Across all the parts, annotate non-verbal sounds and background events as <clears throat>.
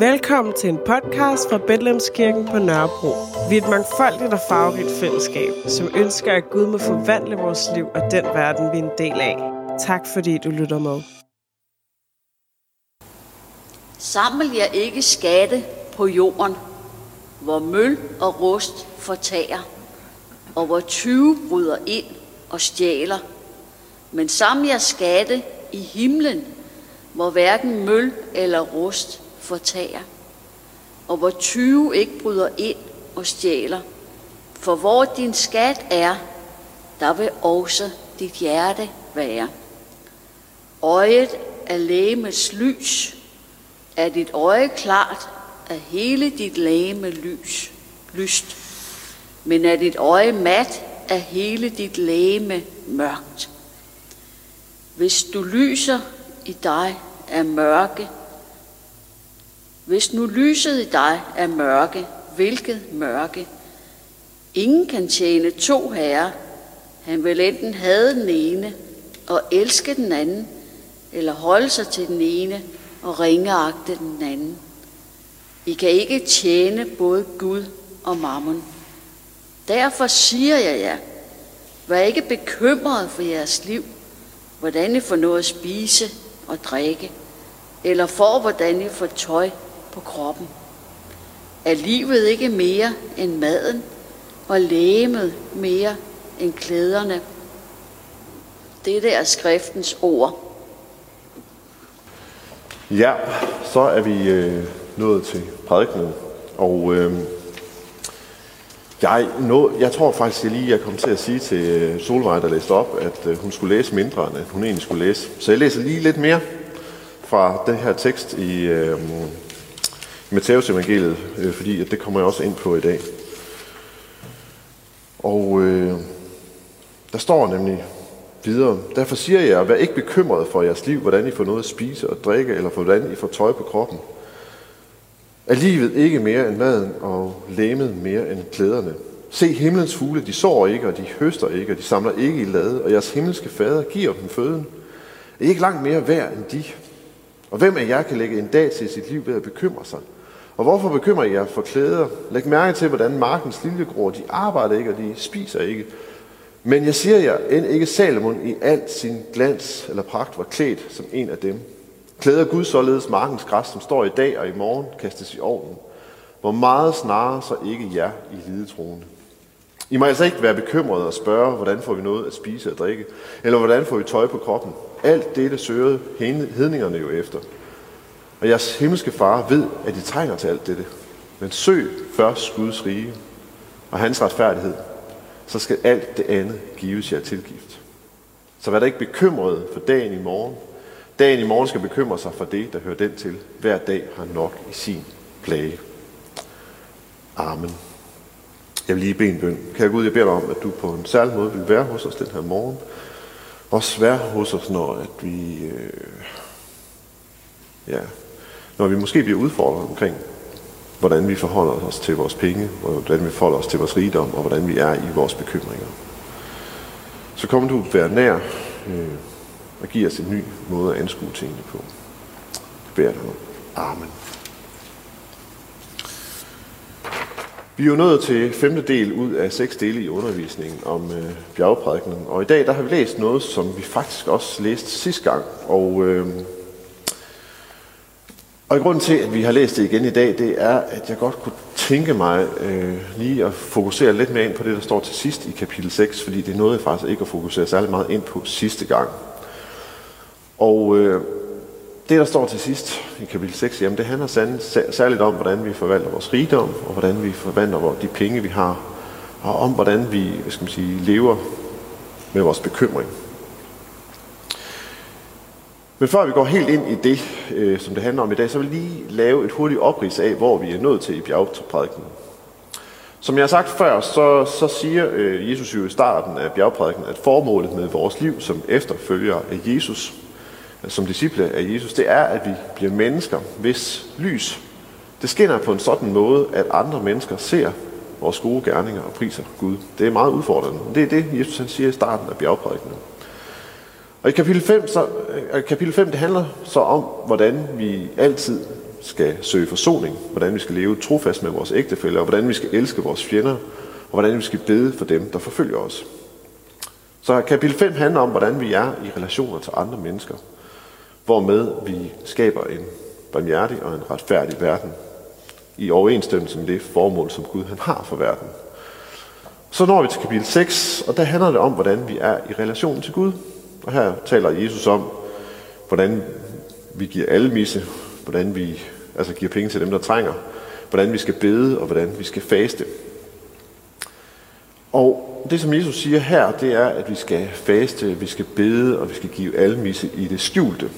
Velkommen til en podcast fra Betlemskirken på Nørrebro. Vi er et mangfoldigt og farverigt fællesskab, som ønsker, at Gud må forvandle vores liv og den verden, vi er en del af. Tak fordi du lytter med. Saml jer ikke skatte på jorden, hvor møl og rust fortager, og hvor tyve bryder ind og stjæler. Men saml jer skatte i himlen, hvor hverken møl eller rust fortager, og hvor tyve ikke bryder ind og stjæler. For hvor din skat er, der vil også dit hjerte være. Øjet er lægemets lys. Er dit øje klart, er hele dit lægeme lys, lyst. Men er dit øje mat, er hele dit lægeme mørkt. Hvis du lyser i dig er mørke, hvis nu lyset i dig er mørke, hvilket mørke? Ingen kan tjene to herrer. Han vil enten have den ene og elske den anden, eller holde sig til den ene og ringeagte den anden. I kan ikke tjene både Gud og mammon. Derfor siger jeg jer, vær ikke bekymret for jeres liv, hvordan I får noget at spise og drikke, eller for hvordan I får tøj på kroppen. Er livet ikke mere end maden, og lægemet mere end klæderne? Dette er skriftens ord. Ja, så er vi øh, nået til prædikenen. Og øh, jeg, nå, jeg tror faktisk jeg lige, jeg kom til at sige til øh, Solvej, der læste op, at øh, hun skulle læse mindre, end hun egentlig skulle læse. Så jeg læser lige lidt mere fra den her tekst i øh, Matteus evangeliet, øh, fordi at det kommer jeg også ind på i dag. Og øh, der står nemlig videre, derfor siger jeg, vær ikke bekymret for jeres liv, hvordan I får noget at spise og drikke, eller for hvordan I får tøj på kroppen. Er livet ikke mere end maden, og læmet mere end klæderne? Se himlens fugle, de sår ikke, og de høster ikke, og de samler ikke i lade, og jeres himmelske fader giver dem føden. Er I ikke langt mere værd end de? Og hvem af jer kan lægge en dag til sit liv ved at bekymre sig? Og hvorfor bekymrer I jer for klæder? Læg mærke til, hvordan markens lilje gror. De arbejder ikke, og de spiser ikke. Men jeg siger jer, end ikke Salomon i al sin glans eller pragt var klædt som en af dem. Klæder Gud således markens græs, som står i dag og i morgen, kastes i ovnen. Hvor meget snarere så ikke jer i lidetroende. I må altså ikke være bekymrede og spørge, hvordan får vi noget at spise og drikke, eller hvordan får vi tøj på kroppen. Alt dette søger hedningerne jo efter. Og jeres himmelske far ved, at I trænger til alt dette. Men søg først Guds rige og hans retfærdighed, så skal alt det andet gives jer tilgift. Så vær da ikke bekymret for dagen i morgen. Dagen i morgen skal bekymre sig for det, der hører den til. Hver dag har nok i sin plage. Amen. Jeg vil lige bede en bøn. Kære Gud, jeg beder dig om, at du på en særlig måde vil være hos os den her morgen. Også være hos os, når at vi, øh, ja, når vi måske bliver udfordret omkring, hvordan vi forholder os til vores penge, hvordan vi forholder os til vores rigdom, og hvordan vi er i vores bekymringer. Så kommer du være nær øh, og give os en ny måde at anskue tingene på. Det beder dig om. Amen. Vi er jo nået til femte del ud af seks dele i undervisningen om øh, bjergprædikenen. Og i dag der har vi læst noget, som vi faktisk også læste sidste gang. Og, øh, og i grunden til, at vi har læst det igen i dag, det er, at jeg godt kunne tænke mig øh, lige at fokusere lidt mere ind på det, der står til sidst i kapitel 6, fordi det nåede jeg faktisk ikke at fokusere særlig meget ind på sidste gang. Og øh, det, der står til sidst i kapitel 6, jamen det handler særligt om, hvordan vi forvalter vores rigdom, og hvordan vi forvalter de penge, vi har, og om, hvordan vi hvad skal man sige, lever med vores bekymring. Men før vi går helt ind i det, øh, som det handler om i dag, så vil jeg lige lave et hurtigt oprids af, hvor vi er nået til i bjergprædiken. Som jeg har sagt før, så, så siger øh, Jesus jo i starten af bjergprædiken, at formålet med vores liv som efterfølger af Jesus øh, – som disciple af Jesus, det er, at vi bliver mennesker, hvis lys det skinner på en sådan måde, at andre mennesker ser vores gode gerninger og priser Gud. Det er meget udfordrende. Det er det, Jesus han siger i starten af bjergprædiken. Og i kapitel 5, så, øh, kapitel 5, det handler så om, hvordan vi altid skal søge forsoning, hvordan vi skal leve trofast med vores ægtefæller, og hvordan vi skal elske vores fjender, og hvordan vi skal bede for dem, der forfølger os. Så kapitel 5 handler om, hvordan vi er i relationer til andre mennesker, hvormed vi skaber en barmhjertig og en retfærdig verden, i overensstemmelse med det formål, som Gud han har for verden. Så når vi til kapitel 6, og der handler det om, hvordan vi er i relation til Gud. Og her taler Jesus om, hvordan vi giver alle misse, hvordan vi altså giver penge til dem, der trænger, hvordan vi skal bede, og hvordan vi skal faste. Og det, som Jesus siger her, det er, at vi skal faste, vi skal bede, og vi skal give almisse i det skjulte.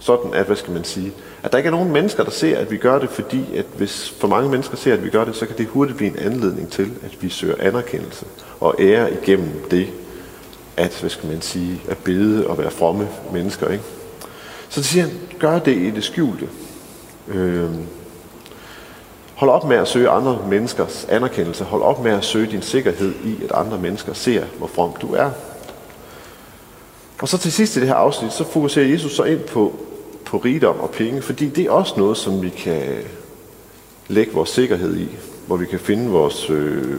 Sådan at, hvad skal man sige, at der ikke er nogen mennesker, der ser, at vi gør det, fordi at hvis for mange mennesker ser, at vi gør det, så kan det hurtigt blive en anledning til, at vi søger anerkendelse og ære igennem det, at, hvad skal man sige, at bede og være fromme mennesker. Ikke? Så siger han, gør det i det skjulte. Øh, hold op med at søge andre menneskers anerkendelse. Hold op med at søge din sikkerhed i, at andre mennesker ser, hvor from du er. Og så til sidst i det her afsnit, så fokuserer Jesus så ind på, på rigdom og penge, fordi det er også noget, som vi kan lægge vores sikkerhed i, hvor vi kan finde vores... Øh,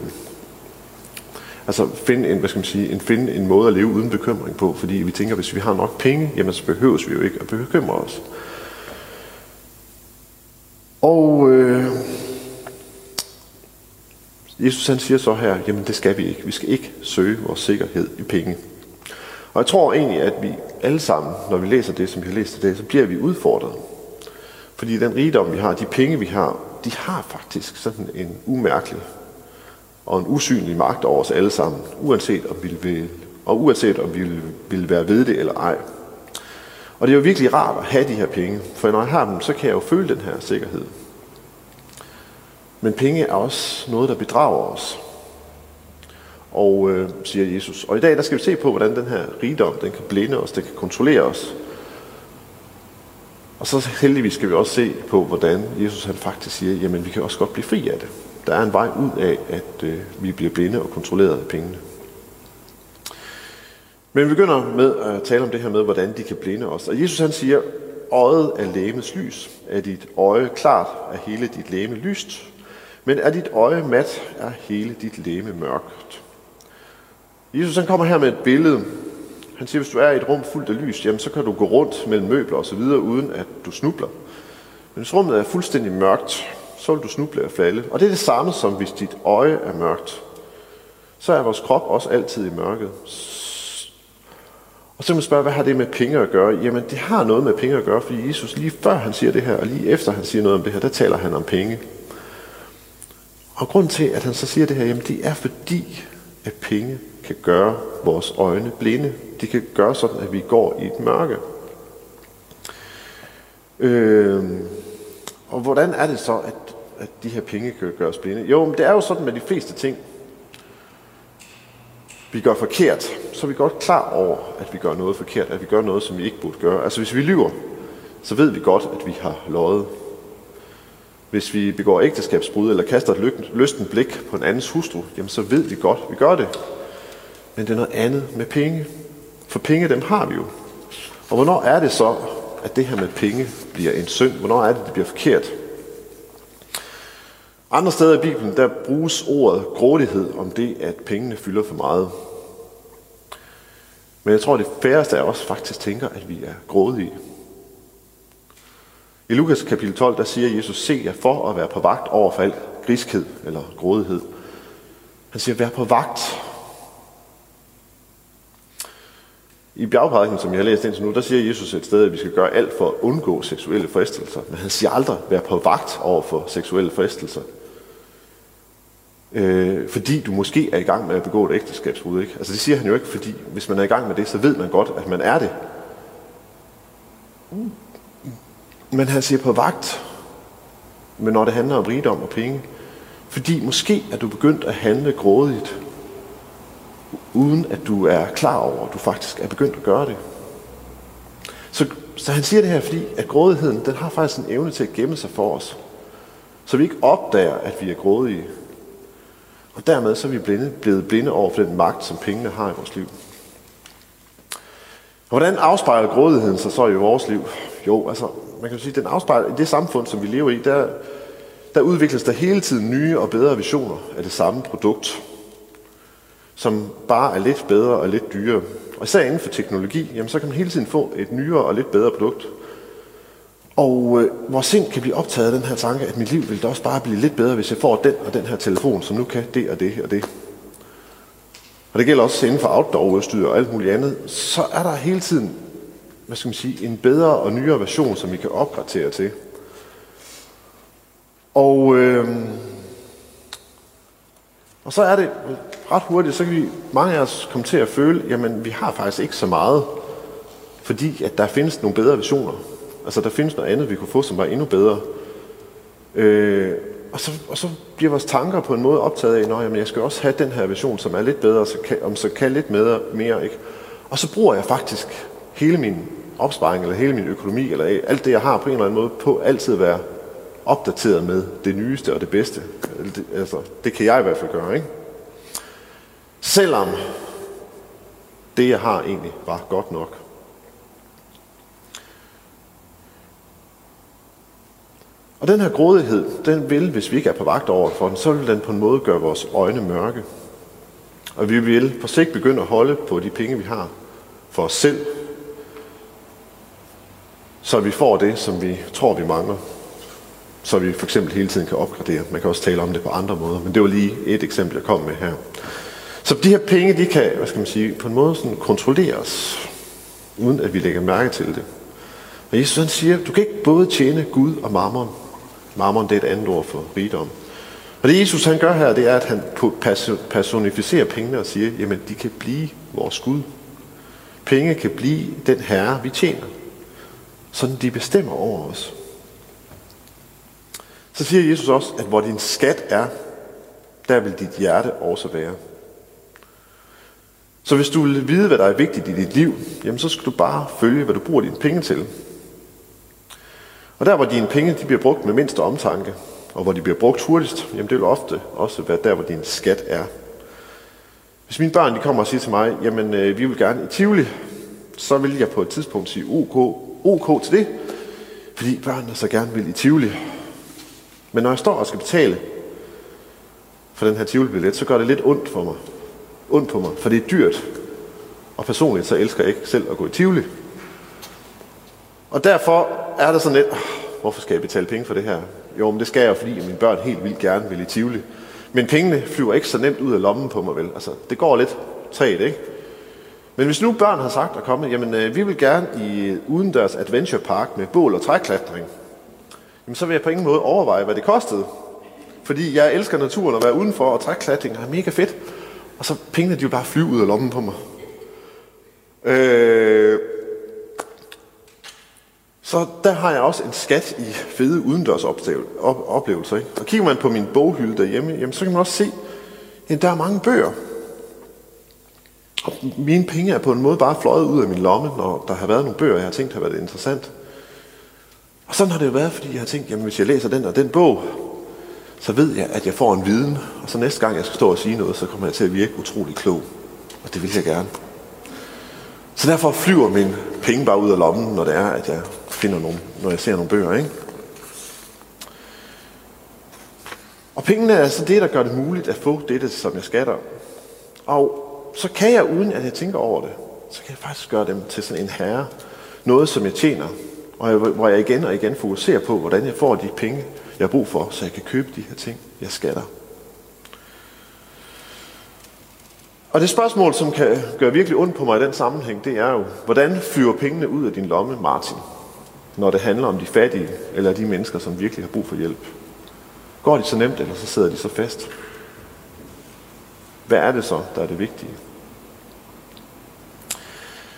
altså finde en, hvad skal man sige, en, finde en måde at leve uden bekymring på, fordi vi tænker, hvis vi har nok penge, jamen så behøves vi jo ikke at bekymre os. Og øh, Jesus han siger så her, jamen det skal vi ikke. Vi skal ikke søge vores sikkerhed i penge. Og jeg tror egentlig, at vi alle sammen, når vi læser det, som vi har læst i dag, så bliver vi udfordret. Fordi den rigdom, vi har, de penge, vi har, de har faktisk sådan en umærkelig og en usynlig magt over os alle sammen, uanset om vi vil, og uanset om vi vil, vil være ved det eller ej. Og det er jo virkelig rart at have de her penge, for når jeg har dem, så kan jeg jo føle den her sikkerhed. Men penge er også noget, der bedrager os. Og øh, siger Jesus. Og i dag der skal vi se på, hvordan den her rigdom, den kan blinde os, den kan kontrollere os. Og så heldigvis skal vi også se på, hvordan Jesus han faktisk siger, jamen vi kan også godt blive fri af det. Der er en vej ud af, at øh, vi bliver blinde og kontrolleret af pengene. Men vi begynder med at tale om det her med, hvordan de kan blinde os. Og Jesus han siger, øjet er lægemets lys. Er dit øje klart, er hele dit læme lyst. Men er dit øje mat, er hele dit læme mørkt. Jesus han kommer her med et billede. Han siger, hvis du er i et rum fuldt af lys, jamen, så kan du gå rundt mellem møbler og så videre, uden at du snubler. Men hvis rummet er fuldstændig mørkt, så vil du snuble og falde. Og det er det samme som hvis dit øje er mørkt. Så er vores krop også altid i mørket. Og så kan man spørge, hvad har det med penge at gøre? Jamen, det har noget med penge at gøre, fordi Jesus lige før han siger det her, og lige efter han siger noget om det her, der taler han om penge. Og grund til, at han så siger det her, jamen det er fordi, at penge kan gøre vores øjne blinde. De kan gøre sådan, at vi går i et mørke. Øh, og hvordan er det så, at, at de her penge kan gøre os blinde? Jo, men det er jo sådan med de fleste ting, vi gør forkert, så er vi godt klar over, at vi gør noget forkert, at vi gør noget, som vi ikke burde gøre. Altså hvis vi lyver, så ved vi godt, at vi har løjet. Hvis vi begår ægteskabsbrud eller kaster et lysten blik på en andens hustru, jamen så ved vi godt, at vi gør det. Men det er noget andet med penge. For penge, dem har vi jo. Og hvornår er det så, at det her med penge bliver en synd? Hvornår er det, det bliver forkert? Andre steder i Bibelen, der bruges ordet grådighed om det, at pengene fylder for meget. Men jeg tror, at det færreste af os faktisk tænker, at vi er grådige. I Lukas kapitel 12, der siger Jesus, se jer for at være på vagt over for al griskhed eller grådighed. Han siger, vær på vagt. I bjergprædiken, som jeg har læst indtil nu, der siger Jesus et sted, at vi skal gøre alt for at undgå seksuelle fristelser. Men han siger aldrig, vær på vagt over for seksuelle fristelser. Øh, fordi du måske er i gang med at begå et ægteskabsbrud. Ikke? Altså det siger han jo ikke, fordi hvis man er i gang med det, så ved man godt, at man er det. Men han siger på vagt, men når det handler om rigdom og penge. Fordi måske er du begyndt at handle grådigt, uden at du er klar over, at du faktisk er begyndt at gøre det. Så, så han siger det her, fordi at grådigheden, den har faktisk en evne til at gemme sig for os. Så vi ikke opdager, at vi er grådige. Og dermed så er vi blinde, blevet blinde over for den magt, som pengene har i vores liv. Og hvordan afspejler grådigheden sig så i vores liv? Jo, altså, man kan sige, den afspejler i det samfund, som vi lever i, der, der udvikles der hele tiden nye og bedre visioner af det samme produkt, som bare er lidt bedre og lidt dyrere. Og især inden for teknologi, jamen, så kan man hele tiden få et nyere og lidt bedre produkt. Og øh, vores sind kan blive optaget af den her tanke, at mit liv vil da også bare blive lidt bedre, hvis jeg får den og den her telefon, som nu kan det og det og det. Og det gælder også inden for outdoor-udstyr og alt muligt andet. Så er der hele tiden hvad skal man sige, en bedre og nyere version, som vi kan opgradere til. Og, øh, og så er det ret hurtigt, så kan vi mange af os komme til at føle, jamen vi har faktisk ikke så meget, fordi at der findes nogle bedre versioner. Altså der findes noget andet, vi kunne få, som var endnu bedre. Øh, og, så, og så bliver vores tanker på en måde optaget af, at jeg skal også have den her version, som er lidt bedre, så kan, om så kan lidt mere, mere. Ikke? Og så bruger jeg faktisk hele min opsparing, eller hele min økonomi, eller alt det, jeg har på en eller anden måde, på altid at være opdateret med det nyeste og det bedste. Altså, det kan jeg i hvert fald gøre, ikke? Selvom det, jeg har, egentlig var godt nok. Og den her grådighed, den vil, hvis vi ikke er på vagt over for den, så vil den på en måde gøre vores øjne mørke. Og vi vil på sigt begynde at holde på de penge, vi har for os selv, så vi får det, som vi tror, vi mangler. Så vi for eksempel hele tiden kan opgradere. Man kan også tale om det på andre måder, men det var lige et eksempel, jeg kom med her. Så de her penge, de kan, hvad skal man sige, på en måde sådan kontrolleres, uden at vi lægger mærke til det. Og Jesus han siger, du kan ikke både tjene Gud og mammon. Mammon det er et andet ord for rigdom. Og det Jesus han gør her, det er, at han personificerer pengene og siger, jamen de kan blive vores Gud. Penge kan blive den herre, vi tjener sådan de bestemmer over os. Så siger Jesus også, at hvor din skat er, der vil dit hjerte også være. Så hvis du vil vide, hvad der er vigtigt i dit liv, jamen så skal du bare følge, hvad du bruger dine penge til. Og der, hvor dine penge de bliver brugt med mindste omtanke, og hvor de bliver brugt hurtigst, jamen det vil ofte også være der, hvor din skat er. Hvis mine børn de kommer og siger til mig, jamen øh, vi vil gerne i Tivoli, så vil jeg på et tidspunkt sige OK, ok til det, fordi børnene så gerne vil i Tivoli. Men når jeg står og skal betale for den her Tivoli-billet, så gør det lidt ondt for mig. Ondt på mig, for det er dyrt. Og personligt så elsker jeg ikke selv at gå i Tivoli. Og derfor er det sådan lidt, ah, hvorfor skal jeg betale penge for det her? Jo, men det skal jeg, fordi mine børn helt vildt gerne vil i Tivoli. Men pengene flyver ikke så nemt ud af lommen på mig, vel? Altså, det går lidt træt, ikke? Men hvis nu børn har sagt at komme, jamen øh, vi vil gerne i udendørs adventure park med bål og træklatring, jamen så vil jeg på ingen måde overveje, hvad det kostede. Fordi jeg elsker naturen og være udenfor, og træklatring er mega fedt. Og så pengene, de vil bare flyve ud af lommen på mig. Øh, så der har jeg også en skat i fede udendørs oplevelser. Ikke? Og kigger man på min boghylde derhjemme, jamen, så kan man også se, at der er mange bøger. Og mine penge er på en måde bare fløjet ud af min lomme, når der har været nogle bøger, jeg har tænkt har været interessant. Og sådan har det jo været, fordi jeg har tænkt, jamen hvis jeg læser den og den bog, så ved jeg, at jeg får en viden, og så næste gang jeg skal stå og sige noget, så kommer jeg til at virke utrolig klog. Og det vil jeg gerne. Så derfor flyver mine penge bare ud af lommen, når det er, at jeg finder nogle, når jeg ser nogle bøger, ikke? Og pengene er så det, der gør det muligt at få dette, som jeg skatter. Og så kan jeg, uden at jeg tænker over det, så kan jeg faktisk gøre dem til sådan en herre. Noget, som jeg tjener, og hvor jeg igen og igen fokuserer på, hvordan jeg får de penge, jeg har brug for, så jeg kan købe de her ting, jeg skatter. Og det spørgsmål, som kan gøre virkelig ondt på mig i den sammenhæng, det er jo, hvordan flyver pengene ud af din lomme, Martin, når det handler om de fattige, eller de mennesker, som virkelig har brug for hjælp? Går de så nemt, eller så sidder de så fast? Hvad er det så, der er det vigtige?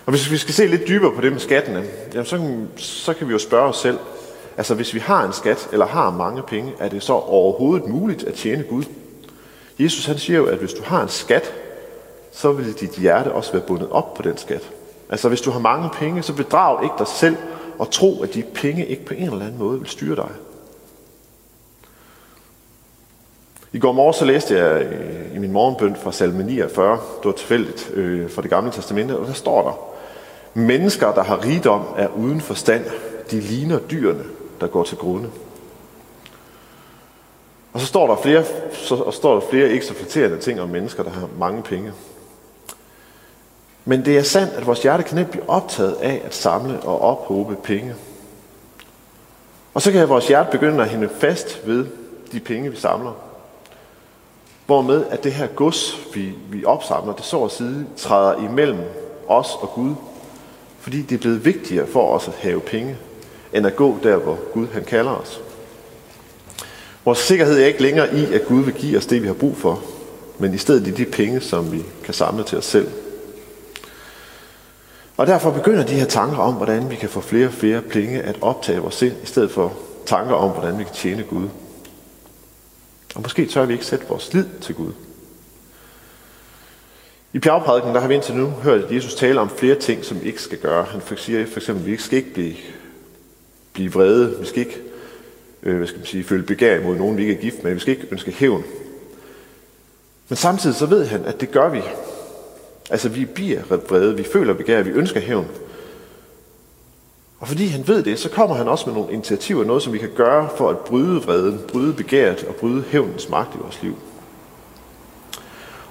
Og hvis vi skal se lidt dybere på det med skattene, jamen så, så kan vi jo spørge os selv, altså hvis vi har en skat, eller har mange penge, er det så overhovedet muligt at tjene Gud? Jesus han siger jo, at hvis du har en skat, så vil dit hjerte også være bundet op på den skat. Altså hvis du har mange penge, så bedrag ikke dig selv og tro, at de penge ikke på en eller anden måde vil styre dig. I går morgen så læste jeg i min morgenbøn fra salme 49, det var tilfældigt øh, fra det gamle testamente, og der står der, Mennesker, der har rigdom, er uden forstand. de ligner dyrene, der går til grunde. Og så står der flere, så står der flere ikke så flatterende ting om mennesker, der har mange penge. Men det er sandt, at vores hjerte kan nemt blive optaget af at samle og ophobe penge. Og så kan vores hjerte begynde at hænge fast ved de penge, vi samler. Hvormed at det her gods, vi, vi opsamler, det så at sige, træder imellem os og Gud. Fordi det er blevet vigtigere for os at have penge, end at gå der, hvor Gud han kalder os. Vores sikkerhed er ikke længere i, at Gud vil give os det, vi har brug for, men i stedet i de penge, som vi kan samle til os selv. Og derfor begynder de her tanker om, hvordan vi kan få flere og flere penge at optage vores sind, i stedet for tanker om, hvordan vi kan tjene Gud. Og måske tør vi ikke sætte vores lid til Gud. I bjergprædiken, der har vi indtil nu hørt Jesus tale om flere ting, som vi ikke skal gøre. Han siger for eksempel, at vi skal ikke blive, blive vrede, vi skal ikke øh, hvad skal man sige, føle begær imod nogen, vi ikke er gift med, vi skal ikke ønske hævn. Men samtidig så ved han, at det gør vi. Altså vi bliver vrede, vi føler begær, vi ønsker hævn. Og fordi han ved det, så kommer han også med nogle initiativer, noget som vi kan gøre for at bryde vreden, bryde begæret og bryde hævnens magt i vores liv.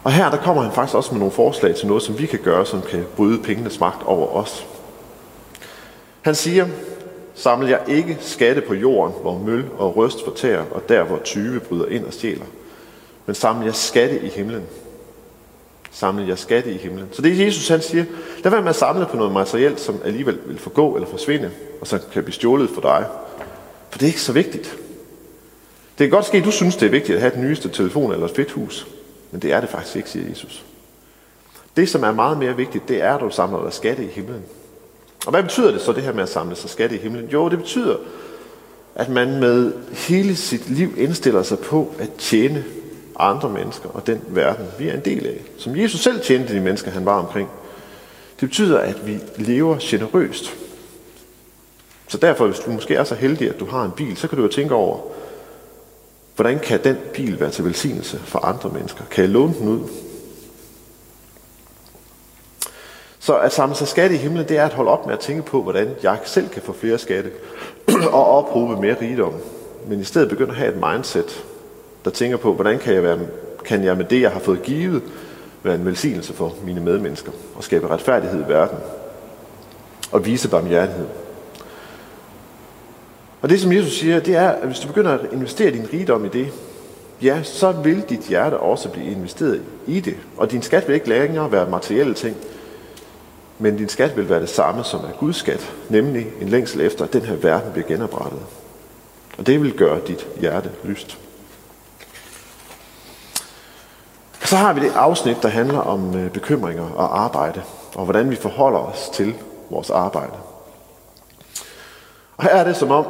Og her der kommer han faktisk også med nogle forslag til noget, som vi kan gøre, som kan bryde pengenes magt over os. Han siger, samler jeg ikke skatte på jorden, hvor møl og røst fortærer, og der, hvor tyve bryder ind og stjæler, men samler jeg skatte i himlen, Samler jeg skatte i himlen. Så det er Jesus, han siger, lad være med at samle på noget materielt, som alligevel vil forgå eller forsvinde, og så kan blive stjålet for dig. For det er ikke så vigtigt. Det kan godt ske, at du synes, det er vigtigt at have den nyeste telefon eller et fedt hus, men det er det faktisk ikke, siger Jesus. Det, som er meget mere vigtigt, det er, at du samler dig skatte i himlen. Og hvad betyder det så, det her med at samle sig skatte i himlen? Jo, det betyder, at man med hele sit liv indstiller sig på at tjene andre mennesker og den verden, vi er en del af. Som Jesus selv tjente de mennesker, han var omkring. Det betyder, at vi lever generøst. Så derfor, hvis du måske er så heldig, at du har en bil, så kan du jo tænke over, hvordan kan den bil være til velsignelse for andre mennesker? Kan jeg låne den ud? Så at samle sig skatte i himlen, det er at holde op med at tænke på, hvordan jeg selv kan få flere skatte <clears throat> og ophobe mere rigdom. Men i stedet begynde at have et mindset, der tænker på, hvordan kan jeg, være, kan jeg med det, jeg har fået givet, være en velsignelse for mine medmennesker og skabe retfærdighed i verden og vise barmhjertighed. Og det, som Jesus siger, det er, at hvis du begynder at investere din rigdom i det, ja, så vil dit hjerte også blive investeret i det. Og din skat vil ikke længere være materielle ting, men din skat vil være det samme som er Guds skat, nemlig en længsel efter, at den her verden bliver genoprettet. Og det vil gøre dit hjerte lyst. Så har vi det afsnit, der handler om øh, bekymringer og arbejde, og hvordan vi forholder os til vores arbejde. Og her er det som om,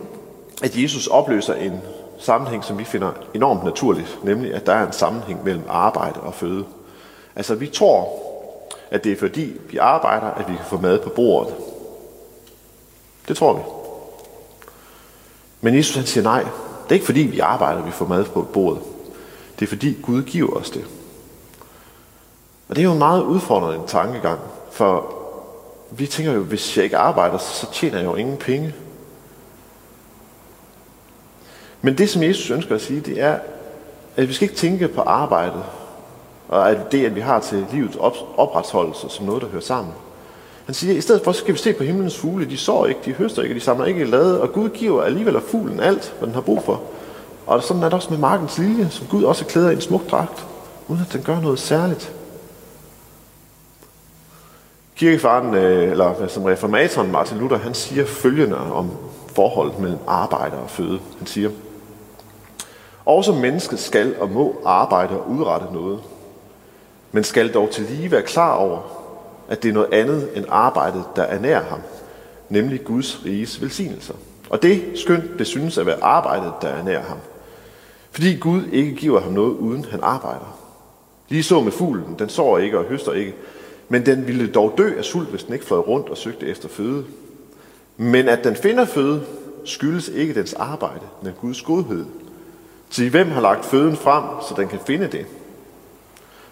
<clears throat> at Jesus opløser en sammenhæng, som vi finder enormt naturligt, nemlig at der er en sammenhæng mellem arbejde og føde. Altså vi tror, at det er fordi vi arbejder, at vi kan få mad på bordet. Det tror vi. Men Jesus han siger nej. Det er ikke fordi vi arbejder, at vi får mad på bordet. Det er fordi Gud giver os det. Og det er jo en meget udfordrende tankegang, for vi tænker jo, hvis jeg ikke arbejder, så tjener jeg jo ingen penge. Men det, som Jesus ønsker at sige, det er, at vi skal ikke tænke på arbejdet, og at det, at vi har til livets opretholdelse, som noget, der hører sammen. Han siger, at i stedet for, så skal vi se på himlens fugle. De sår ikke, de høster ikke, de samler ikke i lade, og Gud giver alligevel af fuglen alt, hvad den har brug for. Og sådan er det også med markens lilje, som Gud også klæder i en smuk dragt, uden at den gør noget særligt. Kirkefaren, øh, eller som reformatoren Martin Luther, han siger følgende om forholdet mellem arbejde og føde. Han siger, også mennesket skal og må arbejde og udrette noget, men skal dog til lige være klar over, at det er noget andet end arbejdet, der ernærer ham, nemlig Guds riges velsignelser. Og det skønt, det synes at være arbejdet, der ernærer ham. Fordi Gud ikke giver ham noget, uden han arbejder. Lige så med fuglen, den sår ikke og høster ikke, men den ville dog dø af sult, hvis den ikke fløj rundt og søgte efter føde. Men at den finder føde, skyldes ikke dens arbejde, men Guds godhed. Til hvem har lagt føden frem, så den kan finde det?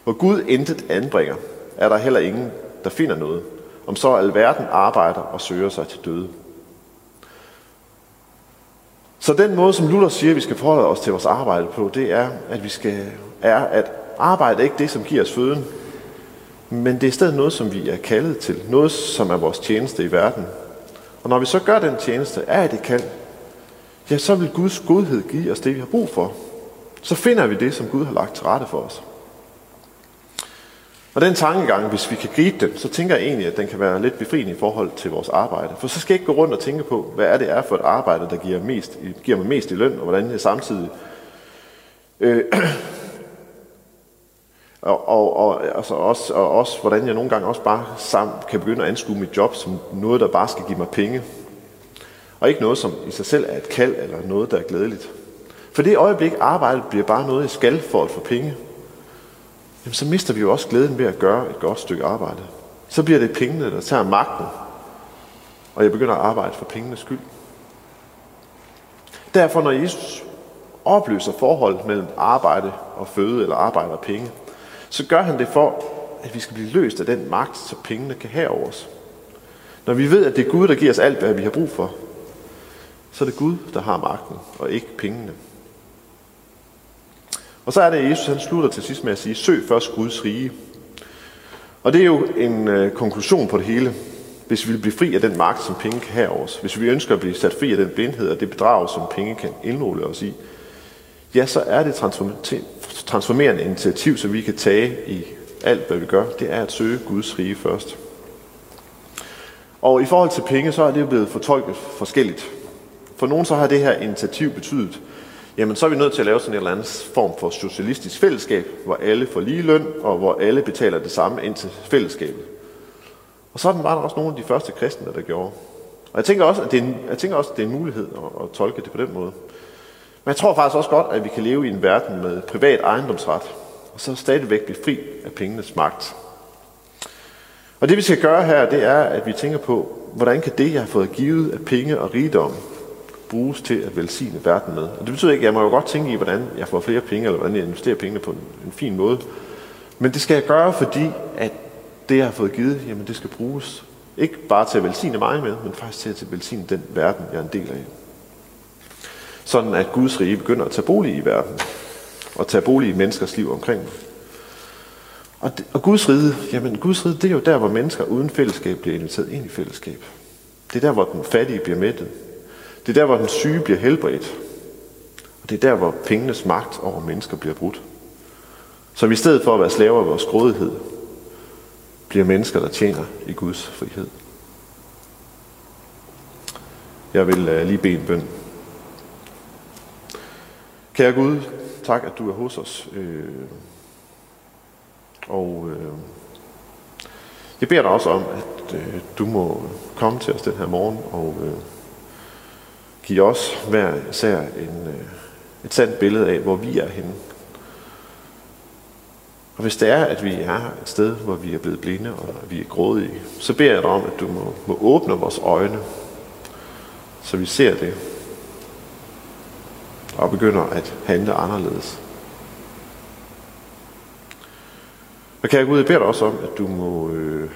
Hvor Gud intet anbringer, er der heller ingen, der finder noget, om så alverden arbejder og søger sig til døde. Så den måde, som Luther siger, at vi skal forholde os til vores arbejde på, det er, at vi skal, er, at arbejde er ikke det, som giver os føden, men det er i stedet noget, som vi er kaldet til. Noget, som er vores tjeneste i verden. Og når vi så gør den tjeneste, er det kald, ja, så vil Guds godhed give os det, vi har brug for. Så finder vi det, som Gud har lagt til rette for os. Og den tankegang, hvis vi kan gribe den, så tænker jeg egentlig, at den kan være lidt befriende i forhold til vores arbejde. For så skal jeg ikke gå rundt og tænke på, hvad er det er for et arbejde, der giver, mest, giver mig mest i løn, og hvordan jeg samtidig øh, <clears throat> og, og, og, altså også, og også, hvordan jeg nogle gange også bare sammen kan begynde at anskue mit job som noget, der bare skal give mig penge. Og ikke noget, som i sig selv er et kald eller noget, der er glædeligt. For det øjeblik, arbejdet bliver bare noget, jeg skal for at få penge, jamen så mister vi jo også glæden ved at gøre et godt stykke arbejde. Så bliver det pengene, der tager magten, og jeg begynder at arbejde for pengenes skyld. Derfor, når Jesus opløser forholdet mellem arbejde og føde, eller arbejde og penge, så gør han det for, at vi skal blive løst af den magt, som pengene kan have over os. Når vi ved, at det er Gud, der giver os alt, hvad vi har brug for, så er det Gud, der har magten, og ikke pengene. Og så er det, at Jesus han slutter til sidst med at sige, søg først Guds rige. Og det er jo en øh, konklusion på det hele. Hvis vi vil blive fri af den magt, som penge kan have over os, hvis vi ønsker at blive sat fri af den blindhed og det bedrag, som penge kan indrulle os i, ja, så er det transformerende initiativ, som vi kan tage i alt, hvad vi gør, det er at søge Guds rige først. Og i forhold til penge, så er det jo blevet fortolket forskelligt. For nogen så har det her initiativ betydet, jamen så er vi nødt til at lave sådan en eller anden form for socialistisk fællesskab, hvor alle får lige løn, og hvor alle betaler det samme ind til fællesskabet. Og sådan var der også nogle af de første kristne, der gjorde. Og jeg tænker også, at det er en, jeg tænker også, at det er en mulighed at, at tolke det på den måde. Men jeg tror faktisk også godt, at vi kan leve i en verden med privat ejendomsret, og så stadigvæk blive fri af pengenes magt. Og det vi skal gøre her, det er, at vi tænker på, hvordan kan det, jeg har fået givet af penge og rigdom, bruges til at velsigne verden med. Og det betyder ikke, at jeg må jo godt tænke i, hvordan jeg får flere penge, eller hvordan jeg investerer pengene på en, en fin måde. Men det skal jeg gøre, fordi at det, jeg har fået givet, jamen det skal bruges. Ikke bare til at velsigne mig med, men faktisk til at velsigne den verden, jeg er en del af sådan at Guds rige begynder at tage bolig i verden, og tage bolig i menneskers liv omkring dem. Og, det, og Guds rige, jamen Guds rige, det er jo der, hvor mennesker uden fællesskab bliver inviteret ind i fællesskab. Det er der, hvor den fattige bliver mættet. Det er der, hvor den syge bliver helbredt. Og det er der, hvor pengenes magt over mennesker bliver brudt. Så i stedet for at være slaver af vores grådighed, bliver mennesker, der tjener i Guds frihed. Jeg vil uh, lige bede en bøn. Kære Gud, tak, at du er hos os. Øh, og øh, jeg beder dig også om, at øh, du må komme til os den her morgen og øh, give os hver især en, øh, et sandt billede af, hvor vi er henne. Og hvis det er, at vi er et sted, hvor vi er blevet blinde og vi er grådige, så beder jeg dig om, at du må, må åbne vores øjne, så vi ser det, og begynder at handle anderledes. Og kære Gud, jeg beder dig også om, at du må... Øh,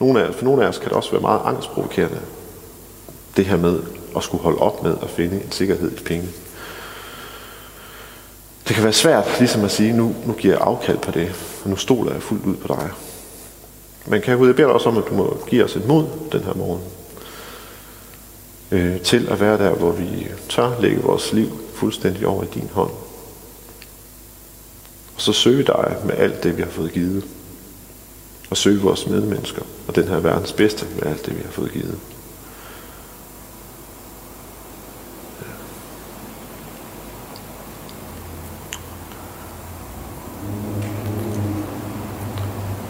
nogle af, for nogle af os kan det også være meget angstprovokerende, det her med at skulle holde op med at finde en sikkerhed i penge. Det kan være svært ligesom at sige, nu, nu giver jeg afkald på det, og nu stoler jeg fuldt ud på dig. Men kære Gud, jeg beder dig også om, at du må give os et mod den her morgen øh, til at være der, hvor vi tør lægge vores liv fuldstændig over i din hånd. Og så søge dig med alt det, vi har fået givet. Og søge vores medmennesker og den her verdens bedste med alt det, vi har fået givet.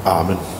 Amen.